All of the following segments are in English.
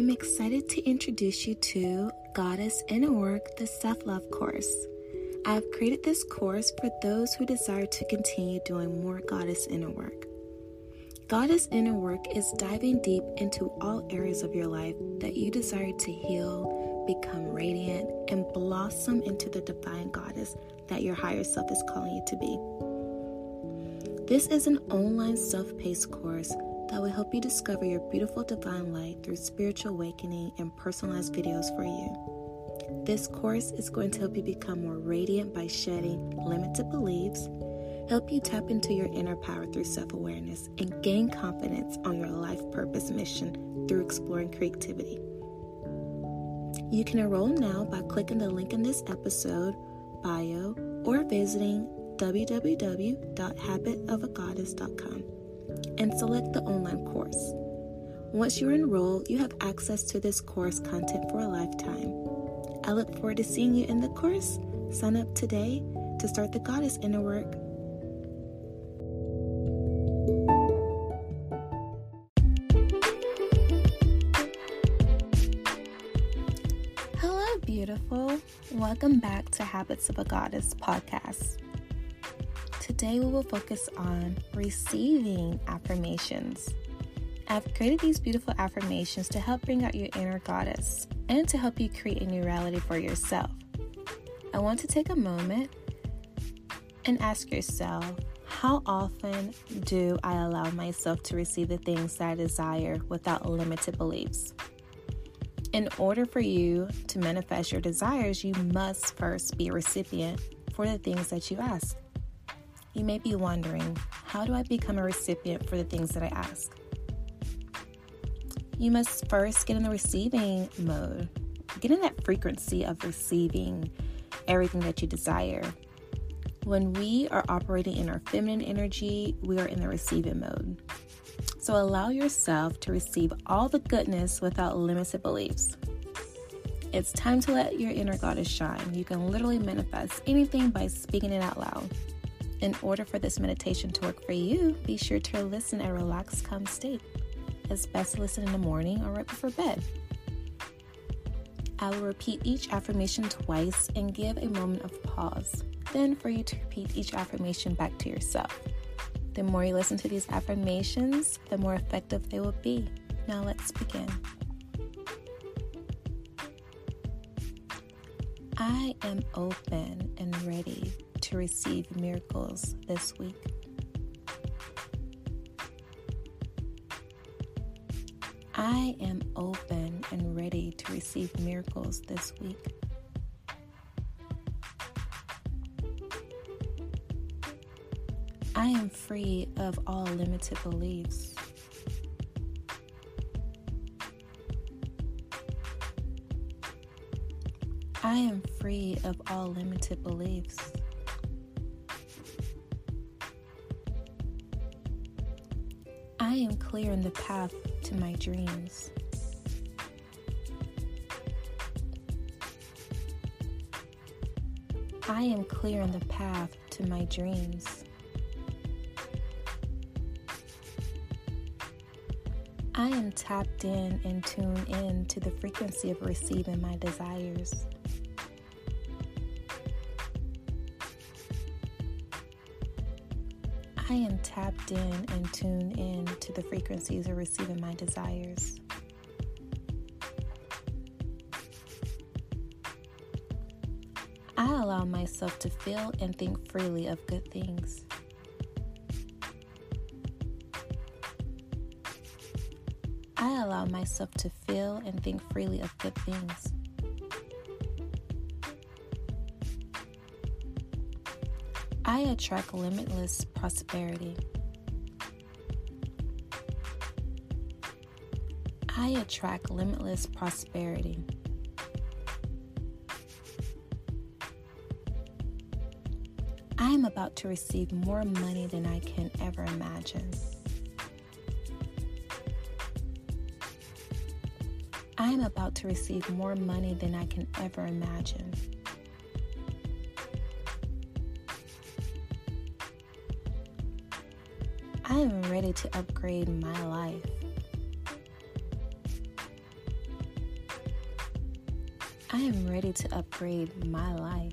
I'm excited to introduce you to Goddess Inner Work, the Self Love course. I have created this course for those who desire to continue doing more Goddess Inner Work. Goddess Inner Work is diving deep into all areas of your life that you desire to heal, become radiant, and blossom into the divine goddess that your higher self is calling you to be. This is an online self paced course that will help you discover your beautiful divine light through spiritual awakening and personalized videos for you. This course is going to help you become more radiant by shedding limited beliefs help you tap into your inner power through self awareness, and gain confidence on your life purpose mission through exploring creativity. You can enroll now by clicking the link in this episode bio or visiting www.habitsofagoddess.com and select the online course. Once you're enrolled, you have access to this course content for a lifetime. I look forward to seeing you in the course. Sign up today to start the Goddess Inner Work Hello, beautiful. Welcome back to Habits of a Goddess podcast. Today we will focus on receiving affirmations. I've created these beautiful affirmations to help bring out your inner goddess and to help you create a new reality for yourself. I want to take a moment and ask yourself how often do I allow myself to receive the things that I desire without limited beliefs? In order for you to manifest your desires, you must first be a recipient for the things that you ask. You may be wondering, how do I become a recipient for the things that I ask? You must first get in the receiving mode, get in that frequency of receiving everything that you desire. When we are operating in our feminine energy, we are in the receiving mode. So allow yourself to receive all the goodness without limited beliefs. It's time to let your inner goddess shine. You can literally manifest anything by speaking it out loud. In order for this meditation to work for you, be sure to listen at a relaxed, calm state. It's best to listen in the morning or right before bed. I will repeat each affirmation twice and give a moment of pause. Then, for you to repeat each affirmation back to yourself. The more you listen to these affirmations, the more effective they will be. Now let's begin. I am open and ready to receive miracles this week. I am open and ready to receive miracles this week. I am free of all limited beliefs. I am free of all limited beliefs. Clear in the path to my dreams. I am clear in the path to my dreams. I am tapped in and tuned in to the frequency of receiving my desires. I am tapped in and tuned in to the frequencies of receiving my desires. I allow myself to feel and think freely of good things. I allow myself to feel and think freely of good things. I attract limitless prosperity. I attract limitless prosperity. I am about to receive more money than I can ever imagine. I am about to receive more money than I can ever imagine. Am ready to upgrade my life. I am ready to upgrade my life.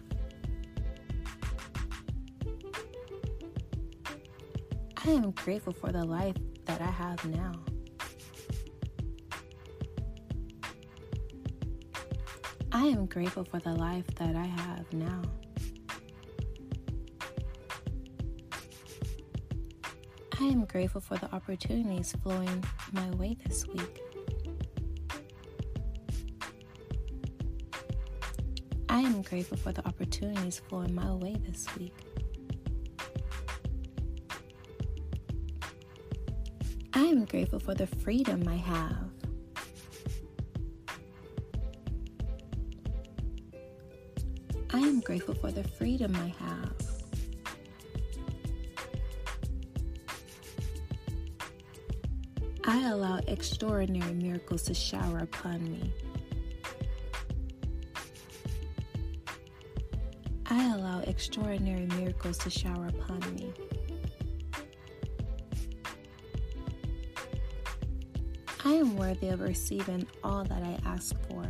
I am grateful for the life that I have now. I am grateful for the life that I have now. Am grateful for the opportunities flowing my way this week. I am grateful for the opportunities flowing my way this week. I am grateful for the freedom I have. I am grateful for the freedom I have. I allow extraordinary miracles to shower upon me. I allow extraordinary miracles to shower upon me. I am worthy of receiving all that I ask for.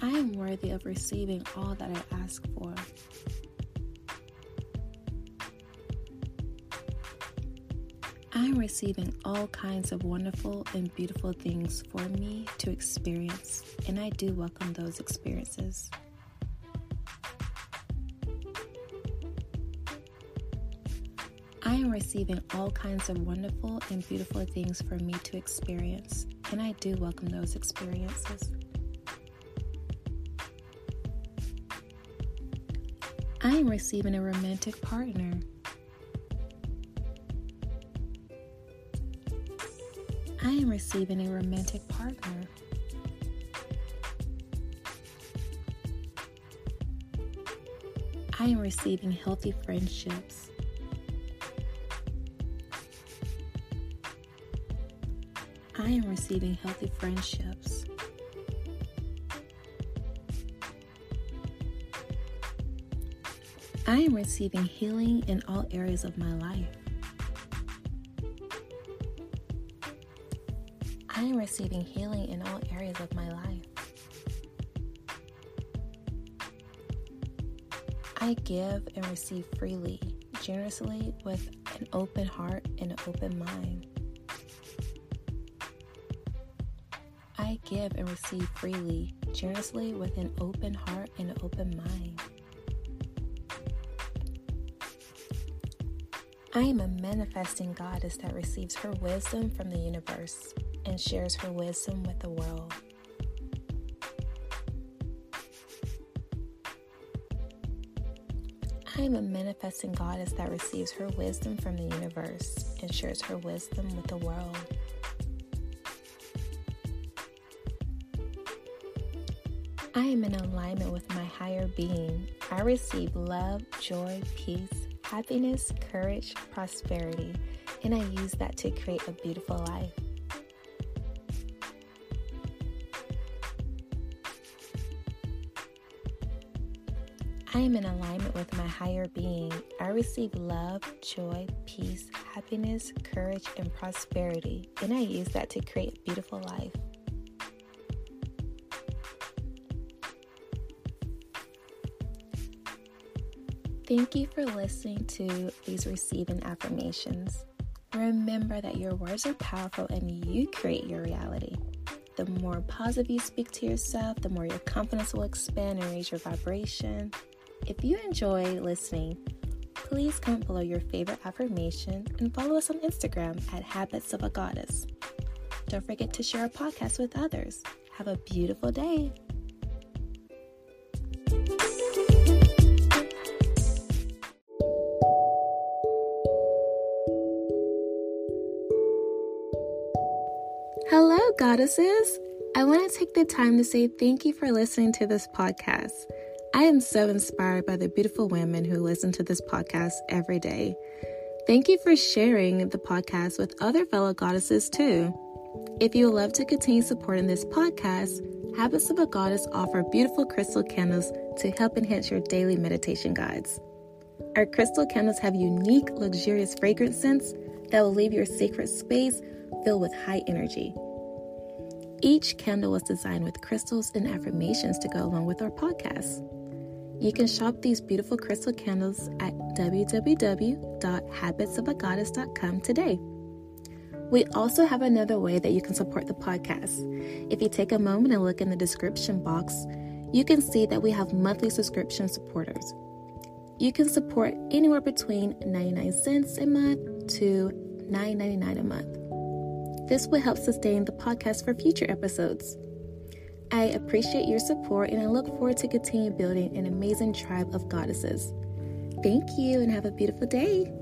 I am worthy of receiving all that I ask for. Am receiving all kinds of wonderful and beautiful things for me to experience, and I do welcome those experiences. I am receiving all kinds of wonderful and beautiful things for me to experience, and I do welcome those experiences. I am receiving a romantic partner. I am receiving a romantic partner. I am receiving healthy friendships. I am receiving healthy friendships. I am receiving healing in all areas of my life. Receiving healing in all areas of my life. I give and receive freely, generously, with an open heart and an open mind. I give and receive freely, generously, with an open heart and an open mind. I am a manifesting goddess that receives her wisdom from the universe and shares her wisdom with the world. I am a manifesting goddess that receives her wisdom from the universe and shares her wisdom with the world. I am in alignment with my higher being. I receive love, joy, peace, happiness, courage, prosperity, and I use that to create a beautiful life. I am in alignment with my higher being. I receive love, joy, peace, happiness, courage, and prosperity, and I use that to create a beautiful life. Thank you for listening to these receiving affirmations. Remember that your words are powerful and you create your reality. The more positive you speak to yourself, the more your confidence will expand and raise your vibration. If you enjoy listening, please comment below your favorite affirmation and follow us on Instagram at Habits of a Goddess. Don't forget to share our podcast with others. Have a beautiful day. Hello, goddesses! I want to take the time to say thank you for listening to this podcast. I am so inspired by the beautiful women who listen to this podcast every day. Thank you for sharing the podcast with other fellow goddesses too. If you would love to continue supporting this podcast, Habits of a Goddess offer beautiful crystal candles to help enhance your daily meditation guides. Our crystal candles have unique, luxurious fragrance scents that will leave your sacred space filled with high energy. Each candle was designed with crystals and affirmations to go along with our podcast. You can shop these beautiful crystal candles at www.habitsofagoddess.com today. We also have another way that you can support the podcast. If you take a moment and look in the description box, you can see that we have monthly subscription supporters. You can support anywhere between 99 cents a month to $9.99 a month. This will help sustain the podcast for future episodes. I appreciate your support and I look forward to continue building an amazing tribe of goddesses. Thank you and have a beautiful day.